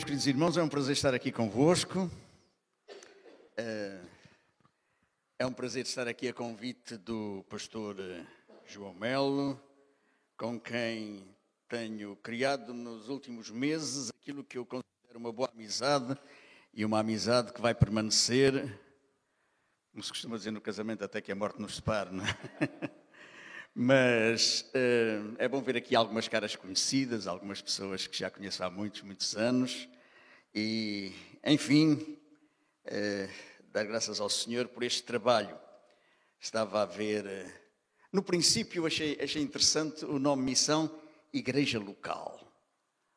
Meus queridos irmãos. É um prazer estar aqui convosco. Eh, é um prazer estar aqui a convite do pastor João Melo, com quem tenho criado nos últimos meses aquilo que eu considero uma boa amizade e uma amizade que vai permanecer, como se costuma dizer no casamento, até que a morte nos separe, não é? Mas uh, é bom ver aqui algumas caras conhecidas, algumas pessoas que já conheço há muitos, muitos anos. E, enfim, uh, dar graças ao Senhor por este trabalho. Estava a ver. Uh, no princípio, achei, achei interessante o nome Missão Igreja Local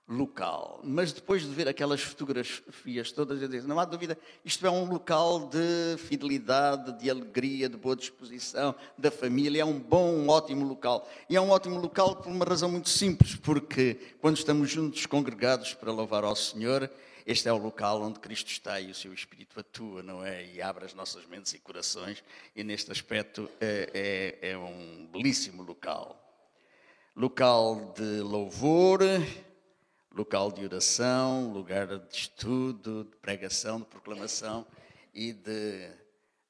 local. Mas depois de ver aquelas fotografias todas, eu disse, não há dúvida, isto é um local de fidelidade, de alegria, de boa disposição, da família, é um bom, um ótimo local. E é um ótimo local por uma razão muito simples, porque quando estamos juntos, congregados para louvar ao Senhor, este é o local onde Cristo está e o seu Espírito atua, não é? E abre as nossas mentes e corações, e neste aspecto é, é, é um belíssimo local. Local de louvor, local de oração, lugar de estudo, de pregação, de proclamação e de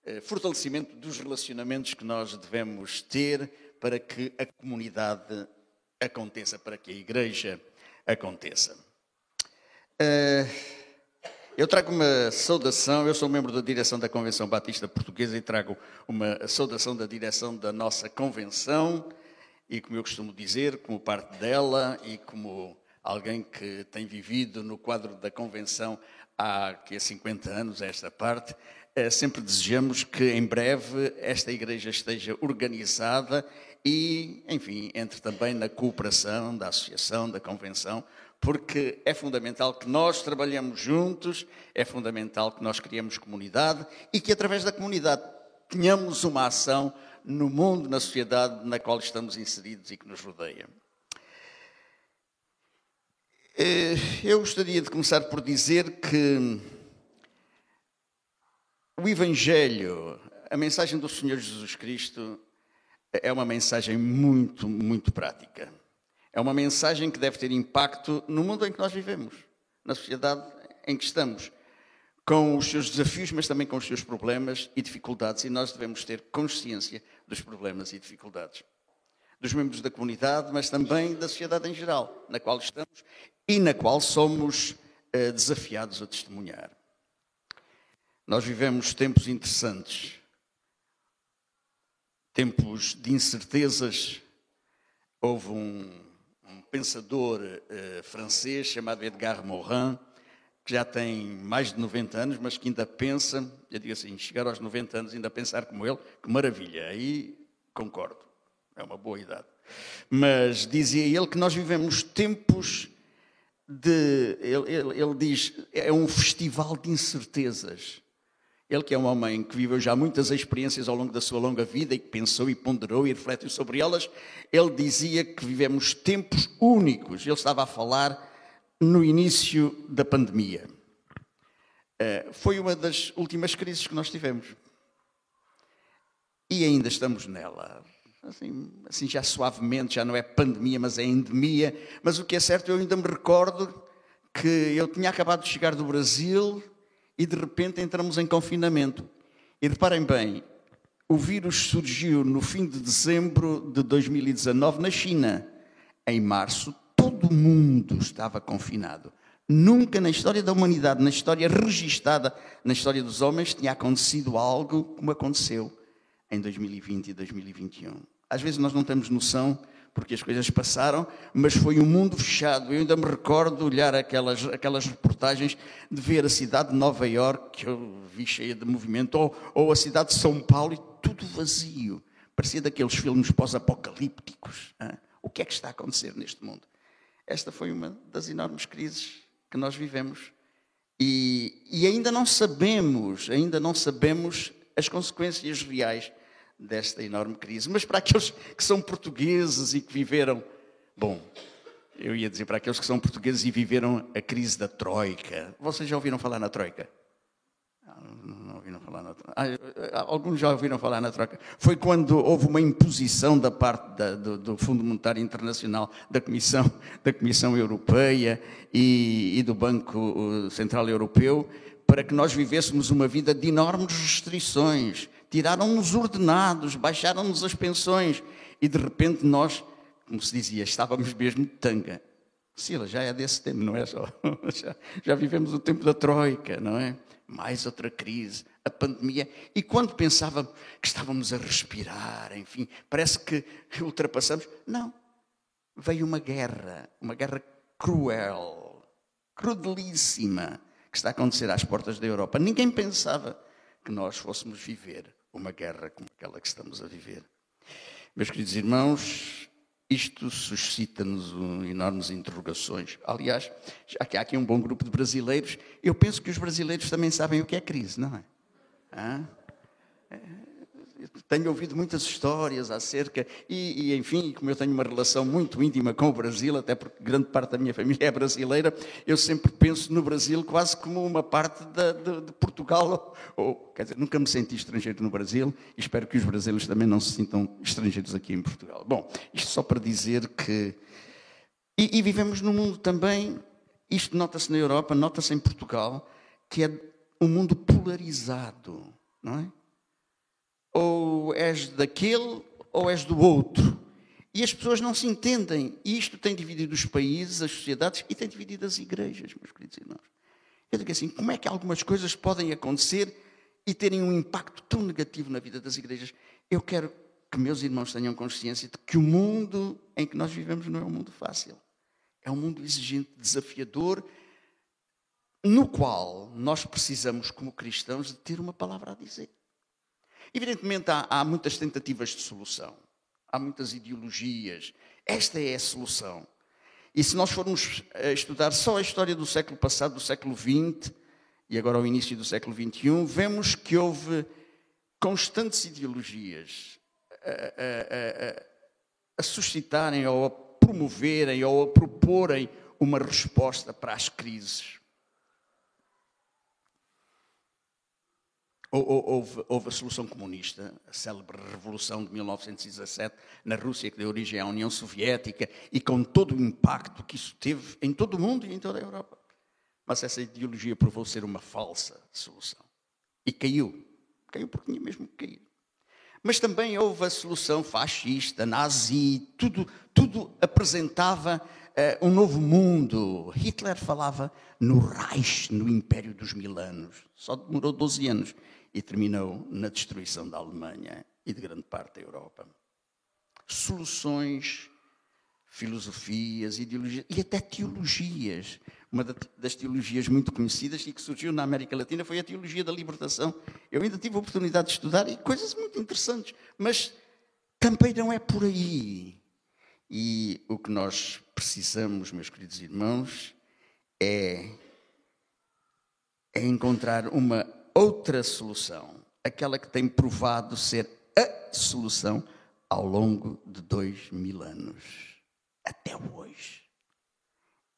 eh, fortalecimento dos relacionamentos que nós devemos ter para que a comunidade aconteça, para que a igreja aconteça. Eh, eu trago uma saudação, eu sou membro da direção da Convenção Batista Portuguesa e trago uma saudação da direção da nossa convenção. E, como eu costumo dizer, como parte dela e como alguém que tem vivido no quadro da convenção há que 50 anos, esta parte, eh, sempre desejamos que em breve esta igreja esteja organizada e, enfim, entre também na cooperação da associação, da convenção, porque é fundamental que nós trabalhemos juntos, é fundamental que nós criemos comunidade e que através da comunidade tenhamos uma ação no mundo, na sociedade na qual estamos inseridos e que nos rodeia. Eh, eu gostaria de começar por dizer que o Evangelho, a mensagem do Senhor Jesus Cristo, é uma mensagem muito, muito prática. É uma mensagem que deve ter impacto no mundo em que nós vivemos, na sociedade em que estamos, com os seus desafios, mas também com os seus problemas e dificuldades, e nós devemos ter consciência dos problemas e dificuldades dos membros da comunidade, mas também da sociedade em geral, na qual estamos e na qual somos eh, desafiados a testemunhar. Nós vivemos tempos interessantes, tempos de incertezas. Houve um, um pensador eh, francês chamado Edgar Morin, que já tem mais de 90 anos, mas que ainda pensa, eu digo assim, chegar aos 90 anos ainda pensar como ele, que maravilha, aí concordo, é uma boa idade. Mas dizia ele que nós vivemos tempos de. Ele, ele, ele, diz, é um festival de incertezas. Ele, que é um homem que viveu já muitas experiências ao longo da sua longa vida e que pensou e ponderou e refletiu sobre elas, ele dizia que vivemos tempos únicos. Ele estava a falar no início da pandemia. Eh, foi uma das últimas crises que nós tivemos. E ainda estamos nela assim, assim já suavemente, já não é pandemia, mas é endemia. Mas o que é certo, eu ainda me recordo que eu tinha acabado de chegar do Brasil e de repente entramos em confinamento. E reparem bem, o vírus surgiu no fim de dezembro de 2019 na China. Em março, todo o mundo estava confinado. Nunca na história da humanidade, na história registada, na história dos homens, tinha acontecido algo como aconteceu em 2020 e 2021. Às vezes nós não temos noção porque as coisas passaram, mas foi um mundo fechado. Eu ainda me recordo de olhar aquelas, aquelas reportagens, de ver a cidade de Nova Iorque, que eu vi cheia de movimento, ou, ou a cidade de São Paulo, e tudo vazio. Parecia daqueles filmes pós-apocalípticos. O que é que está a acontecer neste mundo? Esta foi uma das enormes crises que nós vivemos. E, e ainda não sabemos, ainda não sabemos as consequências reais desta enorme crise. Mas para aqueles que são portugueses e que viveram, bom, eu ia dizer para aqueles que são portugueses e viveram a crise da Troika. Vocês já ouviram falar na Troika? Não, não ouviram falar na alguns já ouviram falar na troca. Foi quando houve uma imposição da parte da, do, do, Fundo Monetário Internacional, da Comissão, da Comissão Europeia e, e do Banco Central Europeu, para que nós vivêssemos uma vida de enormes restrições. Tiraram-nos ordenados, baixaram-nos as pensões e de repente nós, como se dizia, estávamos mesmo de tanga. Sila, já é desse tempo, não é só. Já, já vivemos o tempo da Troika, não é? Mais outra crise, a pandemia. E quando pensávamos que estávamos a respirar, enfim, parece que ultrapassamos. Não. Veio uma guerra, uma guerra cruel, crudelíssima, que está a acontecer às portas da Europa. Ninguém pensava que nós fôssemos viver uma guerra como aquela que estamos a viver. Meus queridos irmãos, isto suscita-nos enormes interrogações. Aliás, já que há aqui um bom grupo de brasileiros, eu penso que os brasileiros também sabem o que é crise, não é? Ah? Tenho ouvido muitas histórias acerca, e, e, enfim, como eu tenho uma relação muito íntima com o Brasil, até porque grande parte da minha família é brasileira, eu sempre penso no Brasil quase como uma parte de, de, Portugal. Ou, quer dizer, nunca me senti estrangeiro no Brasil e espero que os brasileiros também não se sintam estrangeiros aqui em Portugal. Bom, isto só para dizer que. E, e vivemos num mundo também, isto nota-se na Europa, nota-se em Portugal, que é um mundo polarizado, não é? Ou és daquele ou és do outro. E as pessoas não se entendem. E isto tem dividido os países, as sociedades e tem dividido as igrejas, meus queridos irmãos. Eu digo assim: como é que algumas coisas podem acontecer e terem um impacto tão negativo na vida das igrejas? Eu quero que meus irmãos tenham consciência de que o mundo em que nós vivemos não é um mundo fácil. É um mundo exigente, desafiador, no qual nós precisamos, como cristãos, de ter uma palavra a dizer. Evidentemente, há, há muitas tentativas de solução, há muitas ideologias. Esta é a solução. E se nós formos eh, estudar só a história do século passado, do século XX, e agora ao início do século XXI, vemos que houve constantes ideologias a, a, a, a suscitarem ou a promoverem ou a proporem uma resposta para as crises. Houve, houve, a solução comunista, a célebre revolução de 1917 na Rússia, que deu origem à União Soviética, e com todo o impacto que isso teve em todo o mundo e em toda a Europa. Mas essa ideologia provou ser uma falsa solução. E caiu. Caiu porque tinha mesmo que cair. Mas também houve a solução fascista, nazi, tudo, tudo apresentava uh, um novo mundo. Hitler falava no Reich, no Império dos Mil Anos. Só demorou 12 anos e terminou na destruição da Alemanha e de grande parte da Europa. Soluções, filosofias, ideologias e até teologias. Uma das teologias muito conhecidas e que surgiu na América Latina foi a teologia da libertação. Eu ainda tive a oportunidade de estudar e coisas muito interessantes, mas também não é por aí. E o que nós precisamos, meus queridos irmãos, é, é encontrar uma outra solução, aquela que tem provado ser a solução ao longo de dois mil anos, até hoje.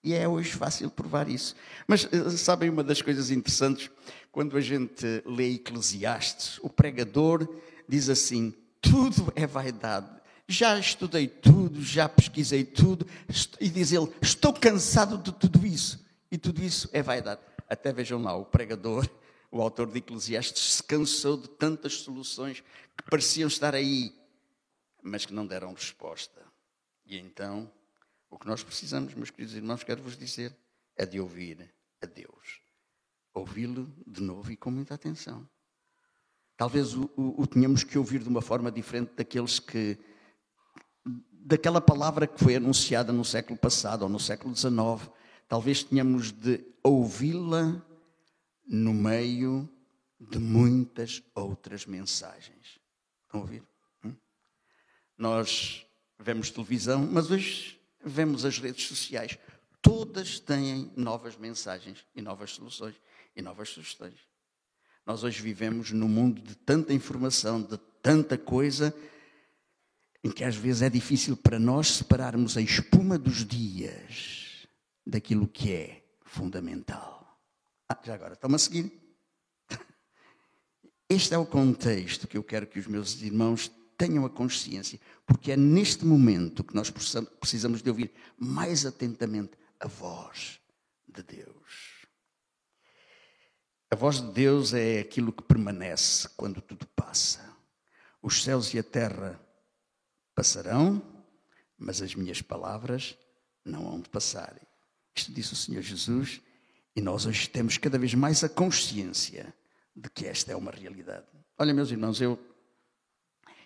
E é hoje fácil provar isso. Mas eh, sabem uma das coisas interessantes? Quando a gente lê Eclesiastes, o pregador diz assim: tudo é vaidade. Já estudei tudo, já pesquisei tudo, e diz ele: estou cansado de tudo isso. E tudo isso é vaidade. Até vejam lá, o pregador o autor de Eclesiastes se cansou de tantas soluções que pareciam estar aí, mas que não deram resposta. E então, o que nós precisamos, meus queridos irmãos, quero vos dizer, é de ouvir a Deus. Ouvi-lo de novo e com muita atenção. Talvez o, o, o tenhamos que ouvir de uma forma diferente daqueles que. daquela palavra que foi anunciada no século passado ou no século XIX. Talvez tenhamos de ouvi-la no meio de muitas outras mensagens. Estão a ouvir? Hum? Nós vemos televisão, mas hoje vemos as redes sociais. Todas têm novas mensagens e novas soluções e novas sugestões. Nós hoje vivemos num mundo de tanta informação, de tanta coisa, em que às vezes é difícil para nós separarmos a espuma dos dias daquilo que é fundamental. Ah, já agora, estão-me a seguir? Este é o contexto que eu quero que os meus irmãos tenham a consciência, porque é neste momento que nós precisamos de ouvir mais atentamente a voz de Deus. A voz de Deus é aquilo que permanece quando tudo passa. Os céus e a terra passarão, mas as minhas palavras não hão de passar. Isto disse o Senhor Jesus, e nós hoje temos cada vez mais a consciência de que esta é uma realidade. Olha, meus irmãos, eu,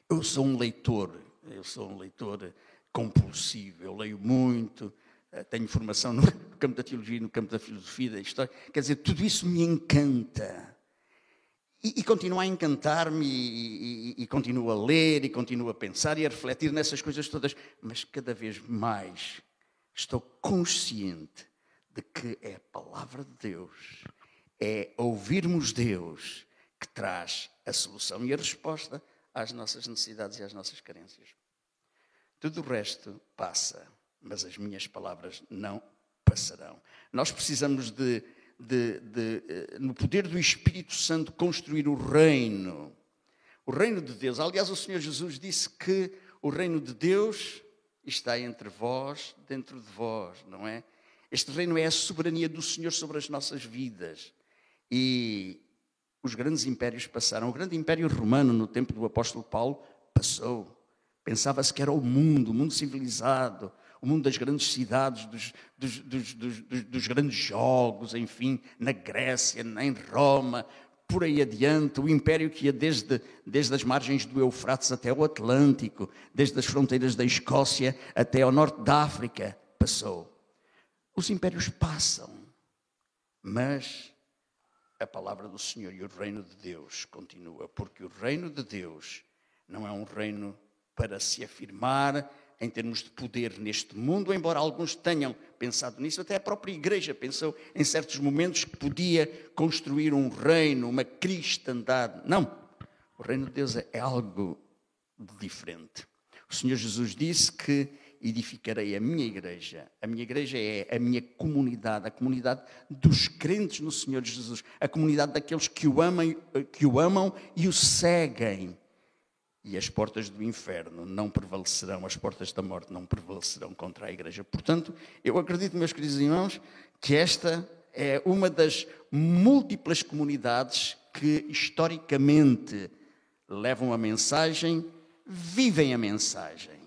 eu sou um leitor, eu sou um leitor compulsivo, eu leio muito, eh, tenho formação no campo da teologia, no campo da filosofia, da história, quer dizer, tudo isso me encanta. E, e continua a encantar-me, e, e, e continuo a ler, e continuo a pensar e a refletir nessas coisas todas, mas cada vez mais estou consciente de que é a palavra de Deus, é ouvirmos Deus que traz a solução e a resposta às nossas necessidades e às nossas carências. Tudo o resto passa, mas as minhas palavras não passarão. Nós precisamos de, de, de, eh, no poder do Espírito Santo, construir o reino. O reino de Deus. Aliás, o Senhor Jesus disse que o reino de Deus está entre vós, dentro de vós, não é? Este reino é a soberania do Senhor sobre as nossas vidas. E os grandes impérios passaram. O grande império romano, no tempo do apóstolo Paulo, passou. Pensava-se que era o mundo, o mundo civilizado, o mundo das grandes cidades, dos, dos, dos, dos, grandes jogos, enfim, na Grécia, em Roma, por aí adiante, o império que ia desde, desde as margens do Eufrates até o Atlântico, desde as fronteiras da Escócia até ao norte da África, passou. Os impérios passam, mas a palavra do Senhor e o reino de Deus continua, porque o reino de Deus não é um reino para se afirmar em termos de poder neste mundo, embora alguns tenham pensado nisso, até a própria igreja pensou em certos momentos que podia construir um reino, uma cristandade. Não, o reino de Deus é algo diferente. O Senhor Jesus disse que edificarei a minha igreja. A minha igreja é a minha comunidade, a comunidade dos crentes no Senhor Jesus, a comunidade daqueles que o amam, que o amam e o seguem e as portas do inferno não prevalecerão, as portas da morte não prevalecerão contra a igreja. Portanto, eu acredito, meus queridos irmãos, que esta é uma das múltiplas comunidades que historicamente levam a mensagem, vivem a mensagem.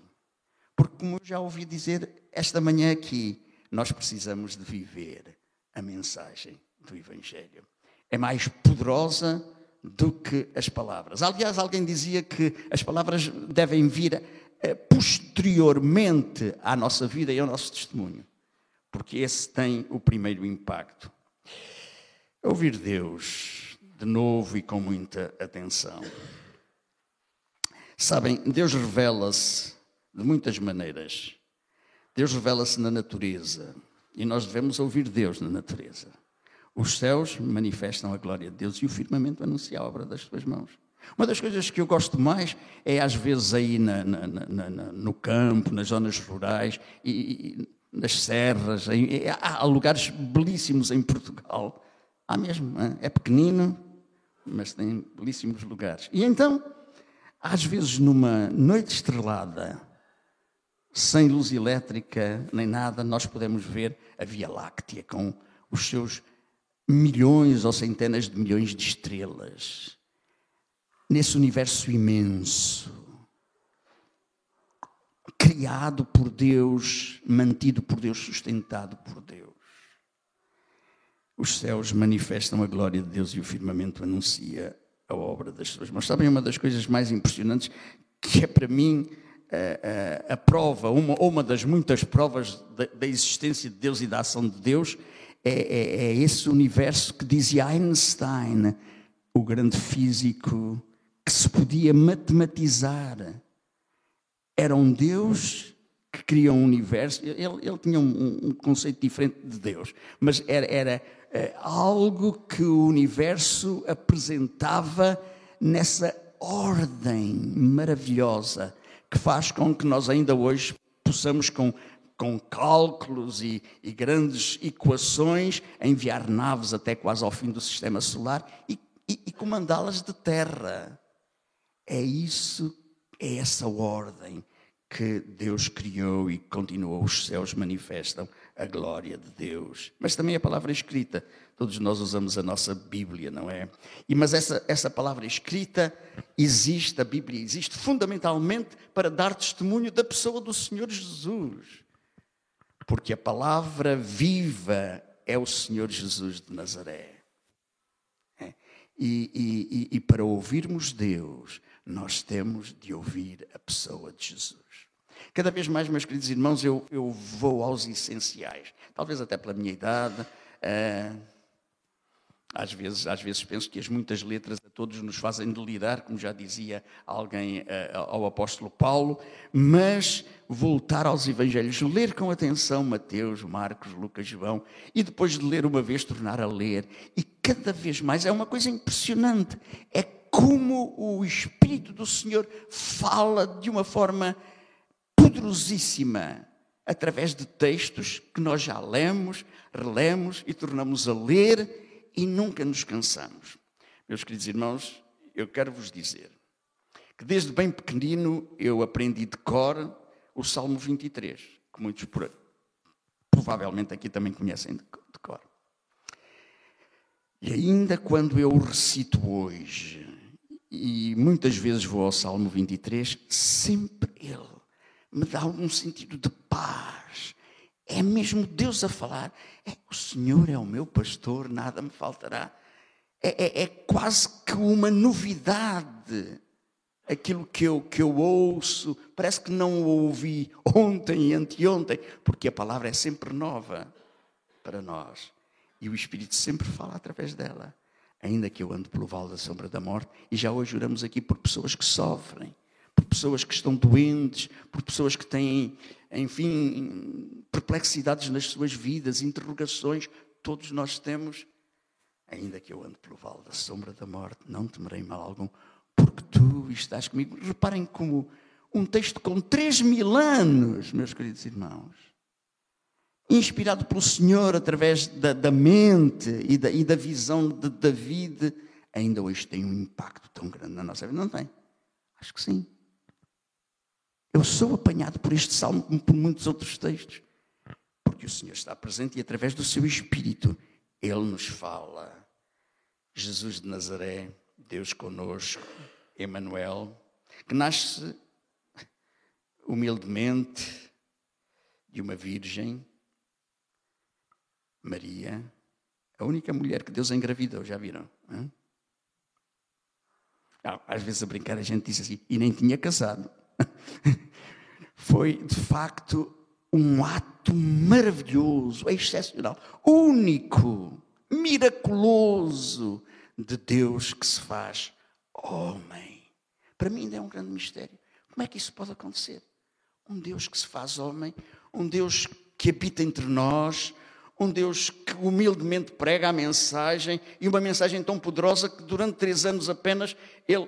Porque, como eu já ouvi dizer esta manhã aqui, nós precisamos de viver a mensagem do Evangelho. É mais poderosa do que as palavras. Aliás, alguém dizia que as palavras devem vir eh, posteriormente à nossa vida e ao nosso testemunho, porque esse tem o primeiro impacto. Ouvir Deus de novo e com muita atenção. Sabem, Deus revela-se de muitas maneiras. Deus revela-se na natureza e nós devemos ouvir Deus na natureza. Os céus manifestam a glória de Deus e o firmamento anuncia a obra das suas mãos. Uma das coisas que eu gosto mais é, às vezes, aí na, na, na, no campo, nas zonas rurais e, e nas serras. Em, há lugares belíssimos em Portugal. Há mesmo, é pequenino, mas tem belíssimos lugares. E então, às vezes, numa noite estrelada, sem luz elétrica nem nada, nós podemos ver a Via Láctea com os seus milhões ou centenas de milhões de estrelas nesse universo imenso, criado por Deus, mantido por Deus, sustentado por Deus. Os céus manifestam a glória de Deus e o firmamento anuncia a obra das suas mãos. Sabem, uma das coisas mais impressionantes que é para mim a, a, a prova, uma, uma das muitas provas da, da existência de Deus e da ação de Deus, é, é, é esse universo que dizia Einstein, o grande físico, que se podia matematizar. Era um Deus que cria um universo. Ele, ele tinha um, um, conceito diferente de Deus, mas era, era é, algo que o universo apresentava nessa ordem maravilhosa que faz com que nós ainda hoje possamos, com com cálculos e, e, grandes equações, enviar naves até quase ao fim do sistema solar e, e, comandá-las de terra. É isso, é essa ordem que Deus criou e continuou. Os céus manifestam a glória de Deus. Mas também a palavra escrita. Todos nós usamos a nossa Bíblia, não é? E, mas essa, essa palavra escrita existe, a Bíblia existe fundamentalmente para dar testemunho da pessoa do Senhor Jesus. Porque a palavra viva é o Senhor Jesus de Nazaré. É. E, e, e para ouvirmos Deus, nós temos de ouvir a pessoa de Jesus. Cada vez mais, meus queridos irmãos, eu, eu vou aos essenciais. Talvez até pela minha idade. Uh, às vezes, às vezes penso que as muitas letras a todos nos fazem de lidar, como já dizia alguém uh, ao apóstolo Paulo, mas voltar aos evangelhos, ler com atenção Mateus, Marcos, Lucas, João, e depois de ler uma vez tornar a ler, e cada vez mais é uma coisa impressionante, é como o Espírito do Senhor fala de uma forma poderosíssima através de textos que nós já lemos, relemos e tornamos a ler e nunca nos cansamos. Meus queridos irmãos, eu quero vos dizer que desde bem pequenino eu aprendi de cor o Salmo 23, que muitos por, provavelmente aqui também conhecem de cor. E ainda quando eu o recito hoje, e muitas vezes vou ao Salmo 23, sempre ele me dá algum sentido de paz. É mesmo Deus a falar. É, o Senhor é o meu pastor, nada me faltará. É, é, é quase que uma novidade aquilo que eu, que eu ouço. Parece que não o ouvi ontem e anteontem, porque a palavra é sempre nova para nós. E o Espírito sempre fala através dela. Ainda que eu ande pelo vale da sombra da morte, e já hoje oramos aqui por pessoas que sofrem por pessoas que estão doentes, por pessoas que têm, enfim, perplexidades nas suas vidas, interrogações. Todos nós temos. Ainda que eu ande pelo vale da sombra da morte, não temerei mal algum, porque tu estás comigo. Reparem como um texto com três mil anos, meus queridos irmãos, inspirado pelo Senhor através da, da mente e da, e da visão de David, ainda hoje tem um impacto tão grande na nossa vida. Não tem? Acho que sim. Eu sou apanhado por este salmo como por muitos outros textos, porque o Senhor está presente e através do seu Espírito Ele nos fala. Jesus de Nazaré, Deus conosco, Emanuel, que nasce humildemente de uma virgem, Maria, a única mulher que Deus engravidou, já viram? Não, às vezes a brincar a gente diz assim, e nem tinha casado. Foi, de facto, um ato maravilhoso, excepcional, único, miraculoso de Deus que se faz homem. Para mim ainda é um grande mistério. Como é que isso pode acontecer? Um Deus que se faz homem, um Deus que habita entre nós, um Deus que humildemente prega a mensagem e uma mensagem tão poderosa que durante três anos apenas ele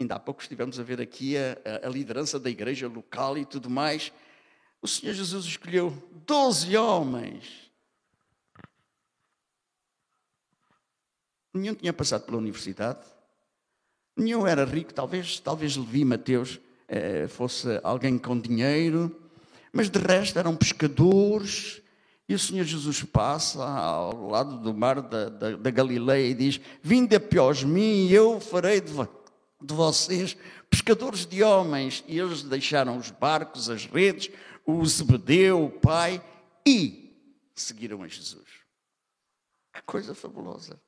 Ainda há pouco estivemos a ver aqui a, a, liderança da igreja local e tudo mais. O Senhor Jesus escolheu doze homens. Nenhum tinha passado pela universidade. Nenhum era rico. Talvez, talvez Levi Mateus eh, fosse alguém com dinheiro. Mas de resto eram pescadores. E o Senhor Jesus passa ao lado do mar da, da, da Galileia e diz: Vinde após mim e eu farei de vós de vocês, pescadores de homens. E eles deixaram os barcos, as redes, o Zebedeu, o pai, e seguiram a Jesus. Que coisa fabulosa.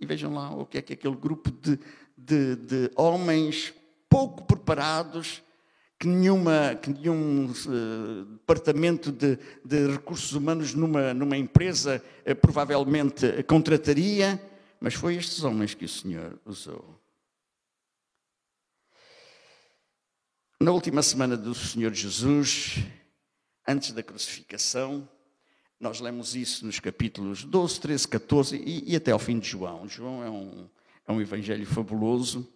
E vejam lá o que é que aquele grupo de, de, de homens pouco preparados, que, nenhuma, que nenhum uh, departamento de, de, recursos humanos numa, numa empresa uh, provavelmente contrataria, mas foi estes homens que o Senhor usou. Na última semana do Senhor Jesus, antes da crucificação, nós lemos isso nos capítulos 12, 13, 14 e, e até ao fim de João. João é um, é um evangelho fabuloso.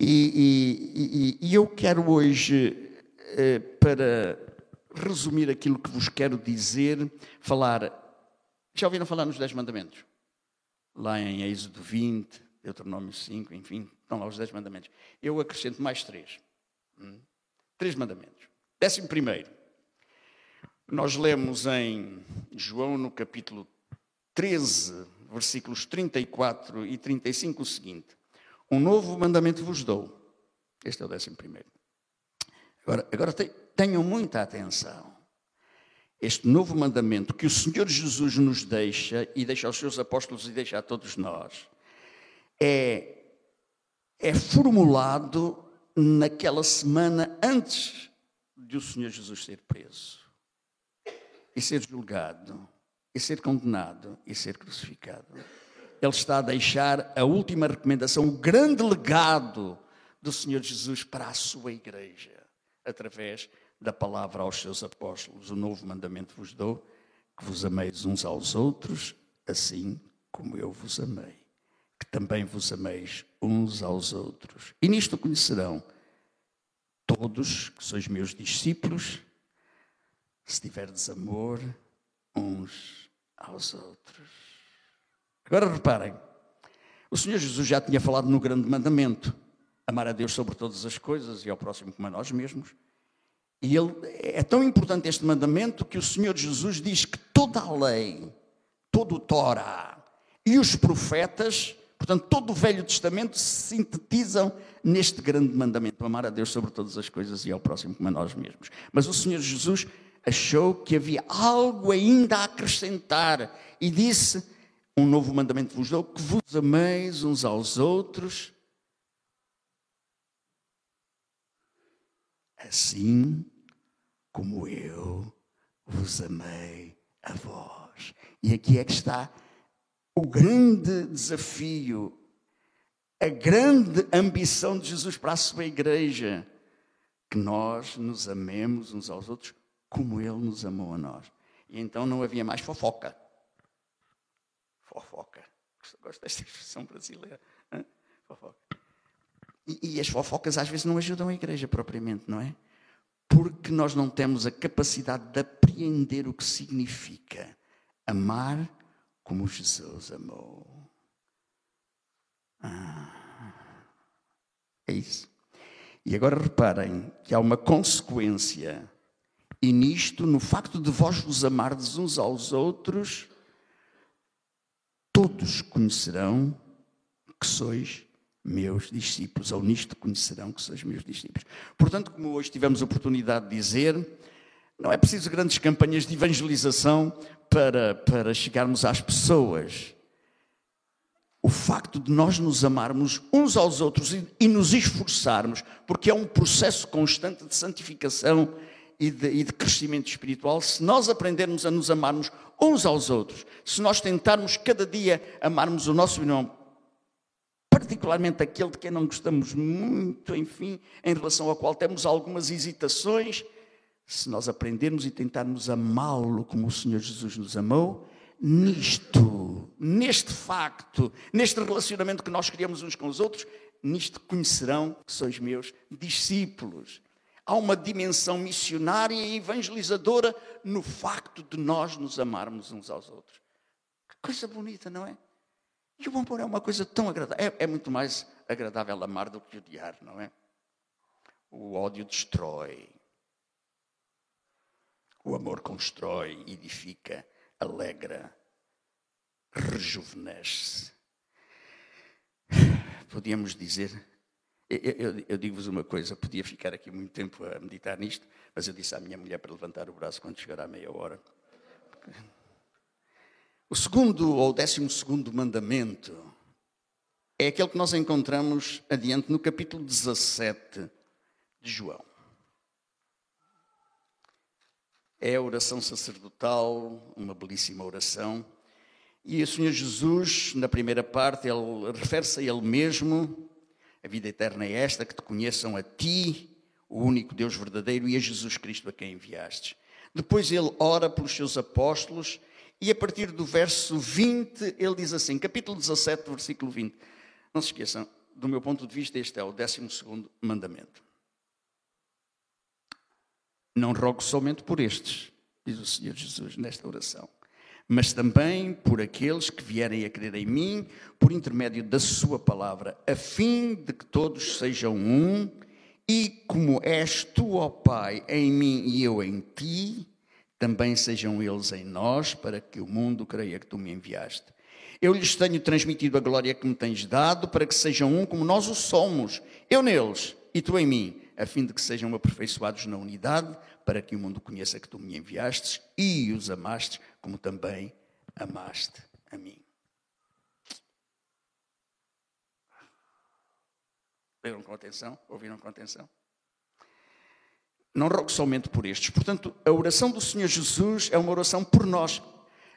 E, e, e eu quero hoje, eh, para resumir aquilo que vos quero dizer, falar. Já ouviram falar nos Dez Mandamentos? Lá em Êxodo 20, Deuteronômio 5, enfim, estão lá os dez mandamentos. Eu acrescento mais três. Hum? Três mandamentos. Décimo primeiro. Nós lemos em João, no capítulo 13, versículos 34 e 35, o seguinte: Um novo mandamento vos dou. Este é o décimo primeiro. Agora, agora tenham muita atenção. Este novo mandamento que o Senhor Jesus nos deixa e deixa aos seus apóstolos e deixa a todos nós é, é formulado naquela semana antes de o Senhor Jesus ser preso e ser julgado e ser condenado e ser crucificado. Ele está a deixar a última recomendação, o grande legado do Senhor Jesus para a sua igreja, através da palavra aos seus apóstolos. O novo mandamento vos dou, que vos ameis uns aos outros, assim como eu vos amei. Também vos ameis uns aos outros. E nisto conhecerão todos que sois meus discípulos, se tiverdes amor uns aos outros. Agora reparem, o Senhor Jesus já tinha falado no grande mandamento: amar a Deus sobre todas as coisas e ao próximo como a nós mesmos. E ele, é tão importante este mandamento que o Senhor Jesus diz que toda a lei, todo o Torá e os profetas, portanto, todo o Velho Testamento se sintetizam neste grande mandamento: amar a Deus sobre todas as coisas e ao próximo como a nós mesmos. Mas o Senhor Jesus achou que havia algo ainda a acrescentar e disse: Um novo mandamento vos dou, que vos ameis uns aos outros assim como eu vos amei a vós. E aqui é que está o grande desafio, a grande ambição de Jesus para a sua igreja, que nós nos amemos uns aos outros como Ele nos amou a nós. E então não havia mais fofoca. Fofoca. Gosto desta expressão brasileira. Fofoca. E, e as fofocas às vezes não ajudam a igreja propriamente, não é? Porque nós não temos a capacidade de apreender o que significa amar como Jesus amou. Ah, é isso. E agora reparem que há uma consequência, e nisto, no facto de vós vos amardes uns aos outros, todos conhecerão que sois meus discípulos, ou nisto conhecerão que sois meus discípulos. Portanto, como hoje tivemos oportunidade de dizer, não é preciso grandes campanhas de evangelização para, para chegarmos às pessoas. O facto de nós nos amarmos uns aos outros e, e nos esforçarmos, porque é um processo constante de santificação e de, e de, crescimento espiritual, se nós aprendermos a nos amarmos uns aos outros, se nós tentarmos cada dia amarmos o nosso irmão particularmente aquele de quem não gostamos muito, enfim, em relação ao qual temos algumas hesitações, se nós aprendermos e tentarmos amá-lo como o Senhor Jesus nos amou, nisto, neste facto, neste relacionamento que nós criamos uns com os outros, nisto conhecerão que sois meus discípulos. Há uma dimensão missionária e evangelizadora no facto de nós nos amarmos uns aos outros. Que coisa bonita, não é? E o amor é uma coisa tão agradável. É, é muito mais agradável amar do que odiar, não é? O ódio destrói. O amor constrói, edifica, alegra, rejuvenesce. Podíamos dizer, eu, eu, eu digo-vos uma coisa, podia ficar aqui muito tempo a meditar nisto, mas eu disse à minha mulher para levantar o braço quando chegar à meia hora. O segundo ou décimo segundo mandamento é aquele que nós encontramos adiante no capítulo 17 de João. É a oração sacerdotal, uma belíssima oração. E o Senhor Jesus, na primeira parte, ele refere-se a ele mesmo. A vida eterna é esta, que te conheçam a ti, o único Deus verdadeiro, e a Jesus Cristo a quem enviastes. Depois ele ora pelos seus apóstolos e a partir do verso 20, ele diz assim, capítulo 17, versículo 20. Não se esqueçam, do meu ponto de vista, este é o 12 mandamento. Não rogo somente por estes, diz o Senhor Jesus nesta oração, mas também por aqueles que vierem a crer em mim, por intermédio da Sua palavra, a fim de que todos sejam um, e como és tu, ó Pai, em mim e eu em ti, também sejam eles em nós, para que o mundo creia que tu me enviaste. Eu lhes tenho transmitido a glória que me tens dado, para que sejam um como nós o somos, eu neles e tu em mim, a fim de que sejam aperfeiçoados na unidade, para que o mundo conheça que tu me enviastes e os amaste, como também amaste a mim. Leram com atenção? Ouviram com atenção? Não rogo somente por estes. Portanto, a oração do Senhor Jesus é uma oração por nós.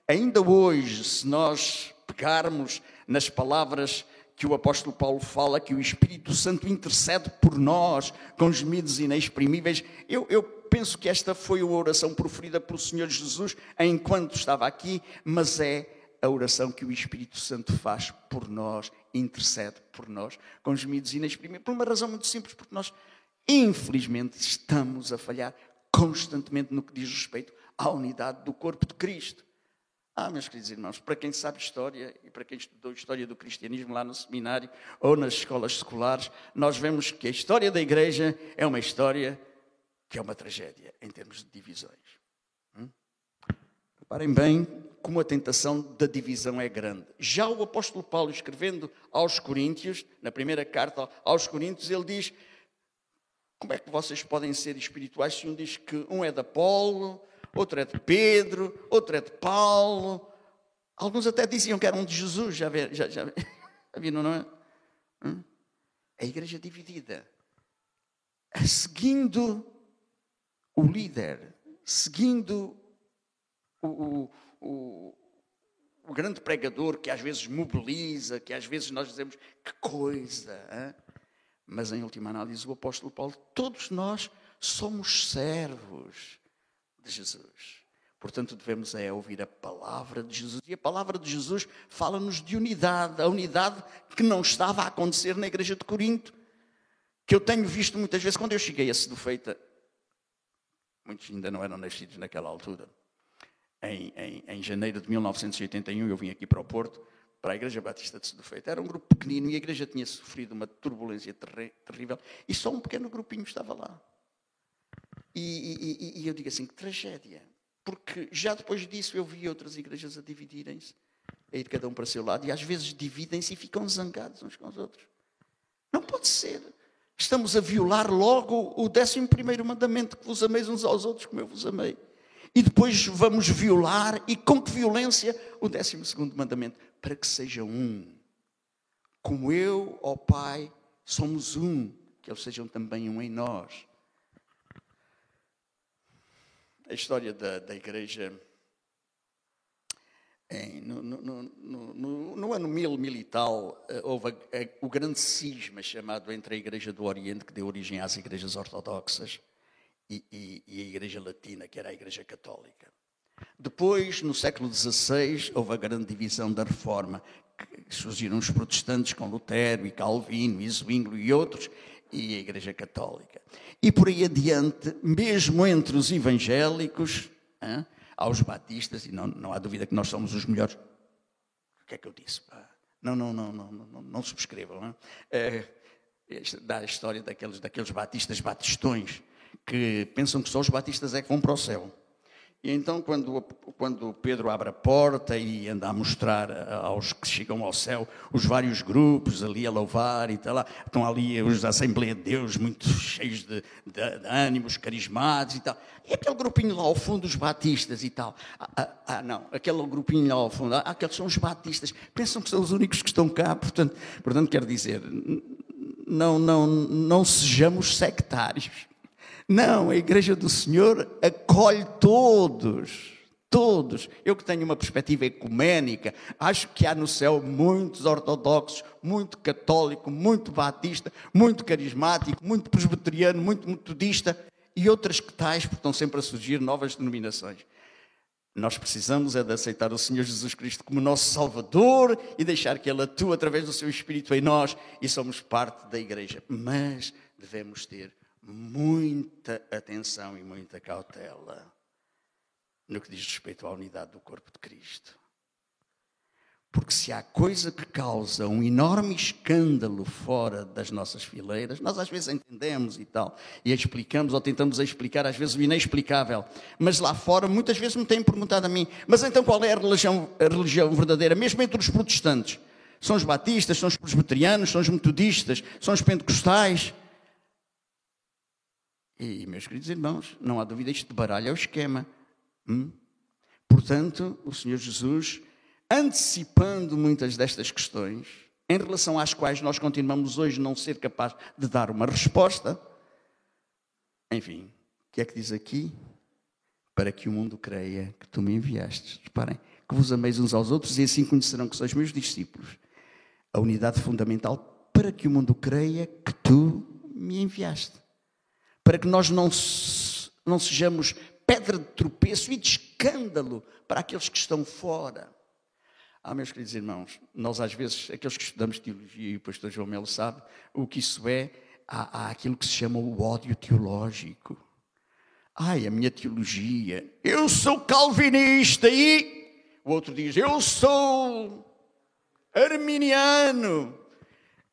Ainda hoje, se nós pegarmos nas palavras que o apóstolo Paulo fala, que o Espírito Santo intercede por nós com gemidos inexprimíveis, eu, eu penso que esta foi a oração proferida pelo Senhor Jesus enquanto estava aqui, mas é a oração que o Espírito Santo faz por nós, intercede por nós, com gemidos inexprimíveis, por uma razão muito simples, porque nós Infelizmente, estamos a falhar constantemente no que diz respeito à unidade do corpo de Cristo. Ah, meus queridos irmãos, para quem sabe história e para quem estudou história do cristianismo lá no seminário ou nas escolas seculares, nós vemos que a história da igreja é uma história que é uma tragédia em termos de divisões. Hum? Reparem bem como a tentação da divisão é grande. Já o apóstolo Paulo, escrevendo aos Coríntios, na primeira carta aos Coríntios, ele diz como é que vocês podem ser espirituais se um diz que um é de Apolo, outro é de Pedro, outro é de Paulo? Alguns até diziam que eram de Jesus, já, vê, já, já, já viram, não é? Hum? A igreja dividida, seguindo o líder, seguindo o, o, o, o, grande pregador que às vezes mobiliza, que às vezes nós dizemos que coisa. Hein? Mas, em última análise, o apóstolo Paulo, todos nós somos servos de Jesus. Portanto, devemos é ouvir a palavra de Jesus. E a palavra de Jesus fala-nos de unidade, a unidade que não estava a acontecer na igreja de Corinto, que eu tenho visto muitas vezes. Quando eu cheguei a Sedufeita, muitos ainda não eram nascidos naquela altura, em, em, em janeiro de 1981, eu vim aqui para o Porto, para a Igreja Batista de Sedufeito. Era um grupo pequenino e a igreja tinha sofrido uma turbulência ter terrível e só um pequeno grupinho estava lá. E, e, e, eu digo assim, que tragédia. Porque já depois disso eu vi outras igrejas a dividirem-se, a ir cada um para o seu lado, e às vezes dividem-se e ficam zangados uns com os outros. Não pode ser. Estamos a violar logo o décimo primeiro mandamento, que vos ameis uns aos outros como eu vos amei. E depois vamos violar, e com que violência, o décimo segundo mandamento para que seja um. Como eu, ó Pai, somos um, que eles sejam também um em nós. A história da, da igreja. Em, no, no, no, no, ano mil milital, eh, houve a, a, o grande cisma chamado entre a Igreja do Oriente, que deu origem às igrejas ortodoxas, e, e, e a Igreja Latina, que era a Igreja Católica. Depois, no século XVI, houve a grande divisão da Reforma, que surgiram os protestantes com Lutero e Calvino e Zwinglio e outros, e a Igreja Católica. E por aí adiante, mesmo entre os evangélicos, hein, aos batistas, e não, não, há dúvida que nós somos os melhores. O que é que eu disse? Não, não, não, não, não, não subscrevam. É, dá a história daqueles, daqueles batistas batistões que pensam que só os batistas é que vão para o céu. E então, quando, quando Pedro abre a porta e anda a mostrar aos que chegam ao céu os vários grupos ali a louvar e tal, lá, estão ali os da Assembleia de Deus, muito cheios de, de, de ânimos, carismados e tal. E aquele grupinho lá ao fundo, os batistas e tal. Ah, ah, ah não, aquele grupinho lá ao fundo, ah, aqueles são os batistas. Pensam que são os únicos que estão cá, portanto, portanto quero dizer, não, não, não sejamos sectários. Não, a igreja do Senhor acolhe todos. Todos. Eu que tenho uma perspectiva ecuménica, acho que há no céu muitos ortodoxos, muito católico, muito batista, muito carismático, muito presbiteriano, muito metodista e outras que tais, porque estão sempre a surgir novas denominações. Nós precisamos é de aceitar o Senhor Jesus Cristo como nosso Salvador e deixar que Ele atue através do seu Espírito em nós e somos parte da igreja. Mas devemos ter muita atenção e muita cautela. no que diz respeito à unidade do corpo de Cristo. Porque se há coisa que causa um enorme escândalo fora das nossas fileiras, nós às vezes entendemos e tal, e explicamos ou tentamos explicar, às vezes o inexplicável, mas lá fora muitas vezes me têm perguntado a mim, mas então qual é a religião, a religião verdadeira, mesmo entre os protestantes? São os batistas, são os presbiterianos, são os metodistas, são os pentecostais? E, meus queridos irmãos, não há dúvida, isto de baralho é o esquema. Hum? Portanto, o Senhor Jesus antecipando muitas destas questões, em relação às quais nós continuamos hoje não ser capazes de dar uma resposta. Enfim, o que é que diz aqui? Para que o mundo creia que tu me enviaste. Reparem, que vos ameis uns aos outros e assim conhecerão que sois meus discípulos. A unidade fundamental para que o mundo creia que tu me enviaste. Para que nós não, não sejamos pedra de tropeço e de escândalo para aqueles que estão fora. Ah, meus queridos irmãos, nós às vezes, aqueles que estudamos teologia, e o pastor João Melo sabe, o que isso é, há, há aquilo que se chama o ódio teológico. Ai, a minha teologia, eu sou calvinista e o outro diz, eu sou arminiano.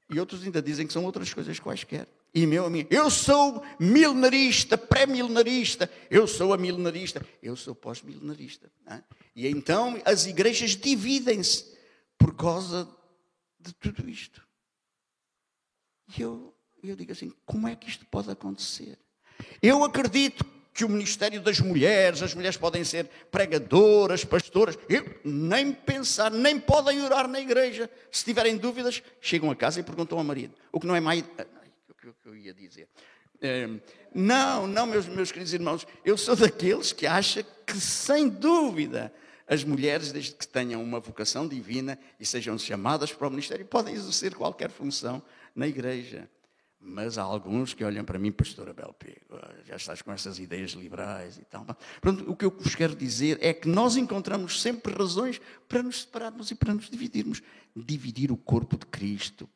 E outros ainda dizem que são outras coisas quaisquer. E meu amigo, eu sou milenarista, pré-milenarista, eu sou a milenarista, eu sou pós-milenarista. É? E então as igrejas dividem-se por causa de tudo isto. E eu, eu digo assim: como é que isto pode acontecer? Eu acredito que o ministério das mulheres, as mulheres podem ser pregadoras, pastoras, eu, nem pensar, nem podem orar na igreja. Se tiverem dúvidas, chegam a casa e perguntam ao marido. O que não é mais o que eu ia dizer. É, não, não, meus, meus queridos irmãos, eu sou daqueles que acham que, sem dúvida, as mulheres, desde que tenham uma vocação divina e sejam chamadas para o ministério, podem exercer qualquer função na igreja. Mas há alguns que olham para mim, pastor Abel Pego, já estás com essas ideias liberais e tal. Pronto, o que eu vos quero dizer é que nós encontramos sempre razões para nos separarmos e para nos dividirmos. Dividir o corpo de Cristo,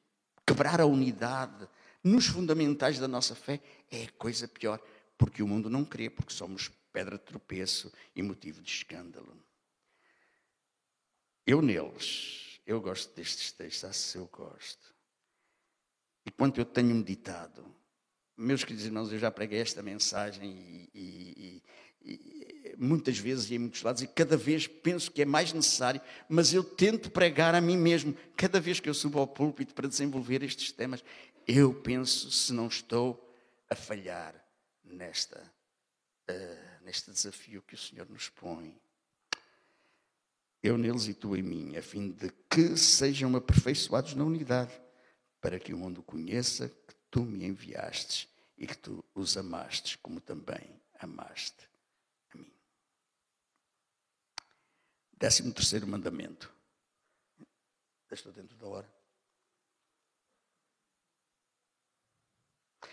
quebrar a unidade, nos fundamentais da nossa fé, é coisa pior, porque o mundo não crê, porque somos pedra de tropeço e motivo de escândalo. Eu neles, eu gosto destes textos, se eu gosto. E quanto eu tenho meditado, meus queridos irmãos, eu já preguei esta mensagem e, e, e, muitas vezes e em muitos lados, e cada vez penso que é mais necessário, mas eu tento pregar a mim mesmo, cada vez que eu subo ao púlpito para desenvolver estes temas, eu penso se não estou a falhar nesta, uh, neste desafio que o Senhor nos põe. Eu neles e tu em mim, a fim de que sejam aperfeiçoados na unidade, para que o mundo conheça que tu me enviastes e que tu os amastes como também amaste a mim. Décimo terceiro mandamento. Estou dentro da hora.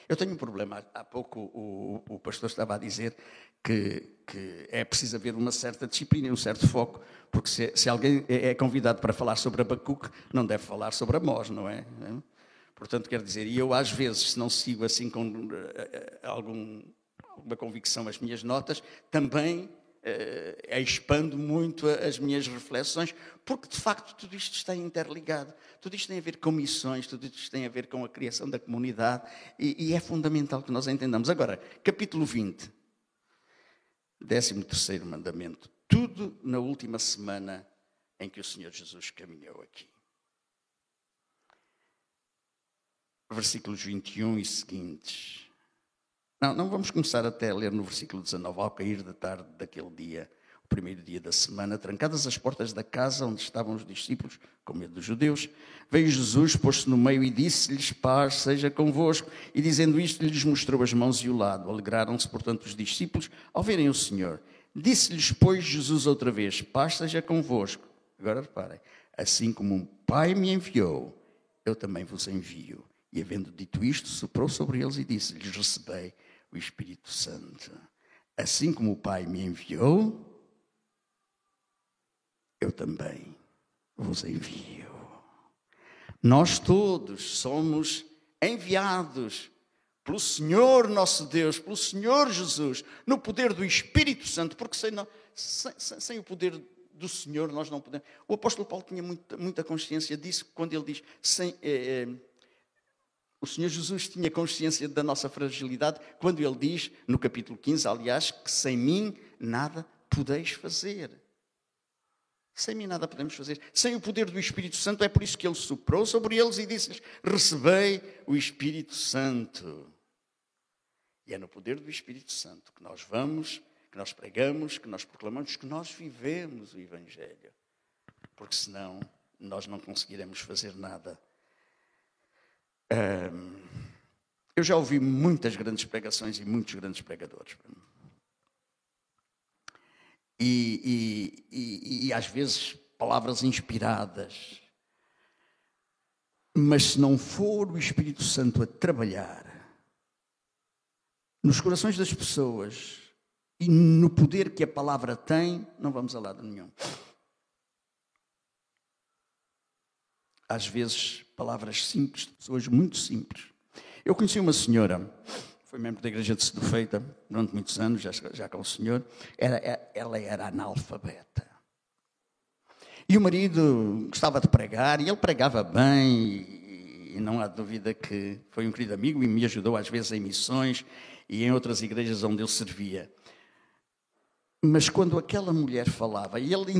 Eu tenho um problema. Há pouco o, o pastor estava a dizer que, que, é preciso haver uma certa disciplina um certo foco, porque se, se alguém é, é convidado para falar sobre Abacuque, não deve falar sobre Amós, não é? Portanto, quer dizer, e eu às vezes, se não sigo assim com uh, algum, alguma convicção as minhas notas, também uh, expando muito as minhas reflexões, porque de facto tudo isto está interligado. Tudo isto tem a ver com missões, tudo isto tem a ver com a criação da comunidade e, e é fundamental que nós entendamos. Agora, capítulo 20, 13 terceiro mandamento. Tudo na última semana em que o Senhor Jesus caminhou aqui. Versículos 21 e seguintes. Não, não vamos começar até a ler no versículo 19. Ao cair da tarde daquele dia, o primeiro dia da semana, trancadas as portas da casa onde estavam os discípulos, com medo dos judeus, veio Jesus, pôs-se no meio e disse-lhes: Paz seja convosco. E dizendo isto, lhes mostrou as mãos e o lado. Alegraram-se, portanto, os discípulos ao verem o Senhor. Disse-lhes, pois, Jesus outra vez: Paz seja convosco. Agora reparem: Assim como um Pai me enviou, eu também vos envio. E havendo dito isto, soprou sobre eles e disse-lhes: Recebei o Espírito Santo. Assim como o Pai me enviou, eu também vos envio. Nós todos somos enviados pelo Senhor nosso Deus, pelo Senhor Jesus, no poder do Espírito Santo, porque sem, sem, sem, o poder do Senhor nós não podemos. O apóstolo Paulo tinha muita, muita consciência disso quando ele diz: sem, é, é, o Senhor Jesus tinha consciência da nossa fragilidade quando ele diz, no capítulo 15, aliás, que sem mim nada podeis fazer. Sem mim nada podemos fazer. Sem o poder do Espírito Santo, é por isso que ele soprou sobre eles e disse-lhes: Recebei o Espírito Santo. E é no poder do Espírito Santo que nós vamos, que nós pregamos, que nós proclamamos, que nós vivemos o Evangelho. Porque senão nós não conseguiremos fazer nada. Eu já ouvi muitas grandes pregações e muitos grandes pregadores. E, e, e, e às vezes palavras inspiradas. Mas se não for o Espírito Santo a trabalhar nos corações das pessoas e no poder que a palavra tem, não vamos a lado nenhum. Às vezes, palavras simples, de pessoas muito simples. Eu conheci uma senhora foi membro da igreja de Sedufeita durante muitos anos, já, já com o senhor, era, é, ela era analfabeta. E o marido gostava de pregar, e ele pregava bem, e, não há dúvida que foi um querido amigo e me ajudou às vezes em missões e em outras igrejas onde ele servia. Mas quando aquela mulher falava, e ele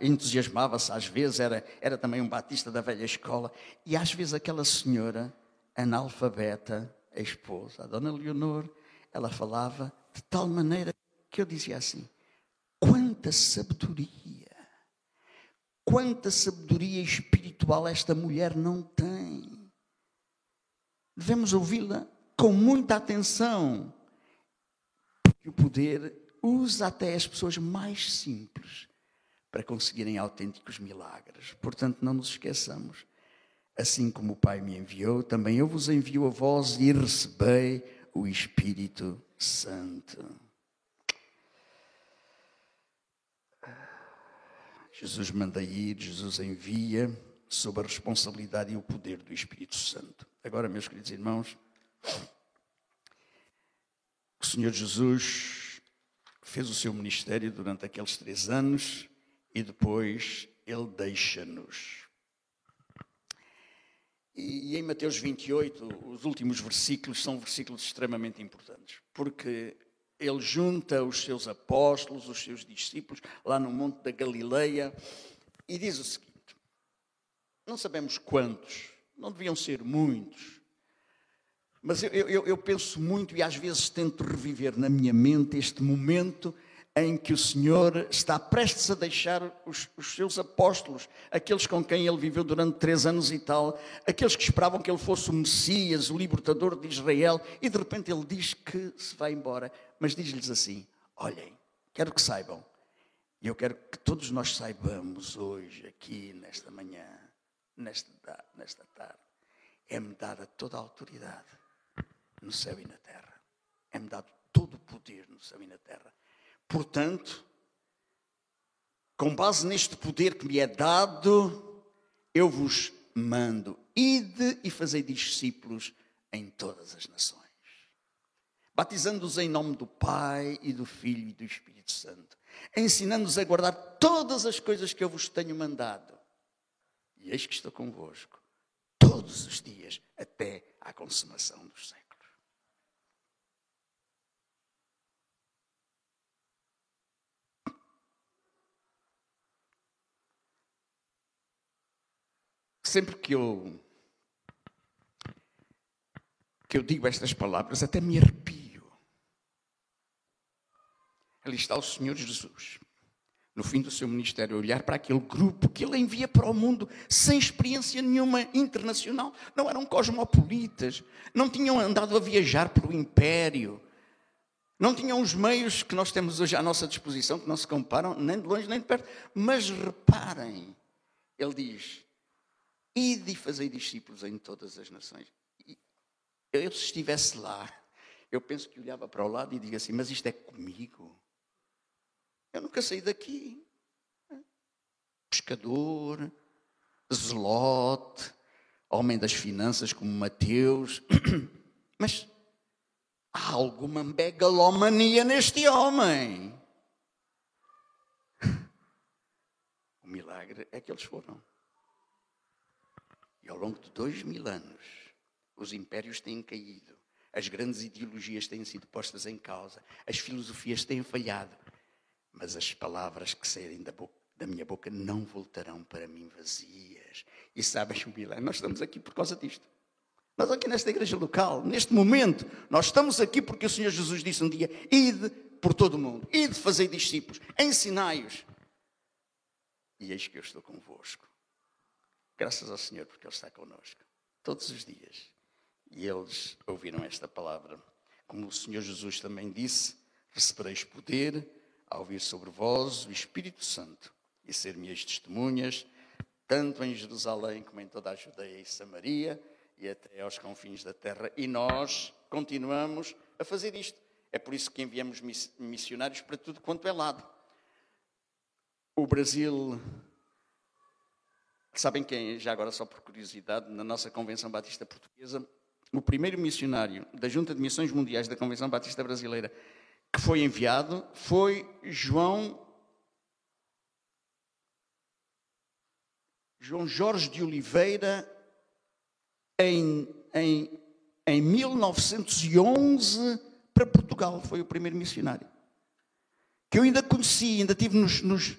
entusiasmava-se, às vezes era, era também um batista da velha escola, e às vezes aquela senhora analfabeta a esposa, a dona Leonor, ela falava de tal maneira que eu dizia assim: quanta sabedoria, quanta sabedoria espiritual esta mulher não tem. Devemos ouvi-la com muita atenção, porque o poder usa até as pessoas mais simples para conseguirem autênticos milagres. Portanto, não nos esqueçamos Assim como o Pai me enviou, também eu vos envio a vós e recebei o Espírito Santo. Jesus manda ir, Jesus envia, sob a responsabilidade e o poder do Espírito Santo. Agora, meus queridos irmãos, o Senhor Jesus fez o seu ministério durante aqueles três anos e depois ele deixa-nos. E, em Mateus 28, os últimos versículos são versículos extremamente importantes, porque ele junta os seus apóstolos, os seus discípulos, lá no Monte da Galileia, e diz o seguinte: Não sabemos quantos, não deviam ser muitos, mas eu, eu, eu penso muito e às vezes tento reviver na minha mente este momento em que o Senhor está prestes a deixar os, os, seus apóstolos, aqueles com quem ele viveu durante três anos e tal, aqueles que esperavam que ele fosse o Messias, o libertador de Israel, e de repente ele diz que se vai embora, mas diz-lhes assim: Olhem, quero que saibam, e eu quero que todos nós saibamos hoje, aqui, nesta manhã, nesta, nesta tarde, é-me dada toda a autoridade no céu e na terra, é-me dado todo o poder no céu e na terra. Portanto, com base neste poder que me é dado, eu vos mando, ide e fazei discípulos em todas as nações, batizando-os em nome do Pai e do Filho e do Espírito Santo, ensinando-os a guardar todas as coisas que eu vos tenho mandado. E eis que estou convosco todos os dias até à consumação dos séculos. Sempre que eu que eu digo estas palavras, até me arrepio. Ali está o Senhor Jesus, no fim do seu ministério, a olhar para aquele grupo que ele envia para o mundo sem experiência nenhuma internacional. Não eram cosmopolitas, não tinham andado a viajar pelo império, não tinham os meios que nós temos hoje à nossa disposição, que não se comparam nem de longe nem de perto. Mas reparem, ele diz: Ide e fazei discípulos em todas as nações. E eu, se estivesse lá, eu penso que olhava para o lado e diga assim: Mas isto é comigo? Eu nunca saí daqui. Pescador, zelote, homem das finanças como Mateus. Mas há alguma megalomania neste homem. milagre é que eles foram. E ao longo de dois mil anos, os impérios têm caído, as grandes ideologias têm sido postas em causa, as filosofias têm falhado, mas as palavras que saírem da, boca, da minha boca não voltarão para mim vazias. E sabem o milagre? Nós estamos aqui por causa disto. Nós aqui nesta igreja local, neste momento, nós estamos aqui porque o Senhor Jesus disse um dia: ide por todo o mundo, ide fazer discípulos, ensinai-os. E eis que eu estou convosco. Graças ao Senhor, porque Ele está connosco todos os dias. E eles ouviram esta palavra. Como o Senhor Jesus também disse: recebereis poder ao vir sobre vós o Espírito Santo e ser minhas testemunhas, tanto em Jerusalém como em toda a Judeia e Samaria e até aos confins da terra. E nós continuamos a fazer isto. É por isso que enviamos missionários para tudo quanto é lado. O Brasil, sabem quem, já agora só por curiosidade, na nossa Convenção Batista Portuguesa, o primeiro missionário da Junta de Missões Mundiais da Convenção Batista Brasileira que foi enviado foi João João Jorge de Oliveira em, em, em 1911 para Portugal. Foi o primeiro missionário. Que eu ainda conheci, ainda tive nos. nos...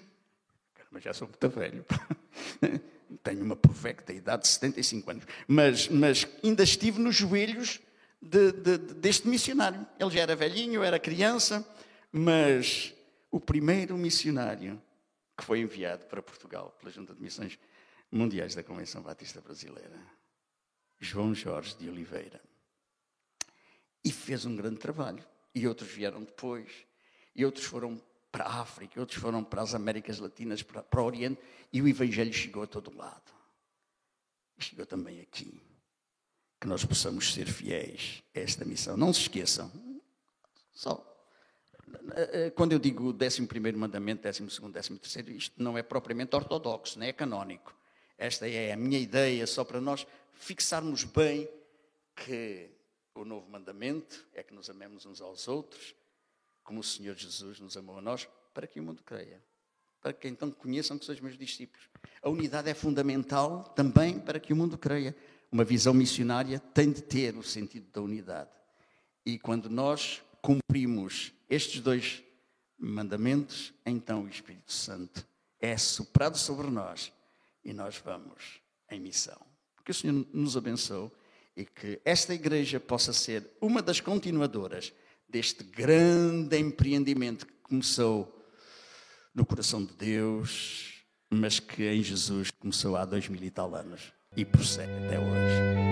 Mas já sou muito velho. Tenho uma perfeita idade de 75 anos. Mas, mas ainda estive nos joelhos de, de, deste missionário. Ele já era velhinho, era criança, mas o primeiro missionário que foi enviado para Portugal pela Junta de Missões Mundiais da Convenção Batista Brasileira. João Jorge de Oliveira. E fez um grande trabalho. E outros vieram depois. E outros foram para a África, outros foram para as Américas Latinas, para, para o Oriente. E o Evangelho chegou a todo lado. E chegou também aqui. Que nós possamos ser fiéis a esta missão. Não se esqueçam. Só. Quando eu digo 11 mandamento, 12, 13, isto não é propriamente ortodoxo, não é canónico. Esta é a minha ideia, só para nós fixarmos bem que o novo mandamento é que nos amemos uns aos outros, como o Senhor Jesus nos amou a nós, para que o mundo creia. Para que então conheçam que sois meus discípulos. A unidade é fundamental também para que o mundo creia. Uma visão missionária tem de ter o sentido da unidade. E quando nós cumprimos estes dois mandamentos, então o Espírito Santo é soprado sobre nós e nós vamos em missão. Que o Senhor nos abençoe e que esta igreja possa ser uma das continuadoras deste grande empreendimento que começou no coração de Deus, mas que em Jesus começou há dois mil e tal anos e prossegue até hoje.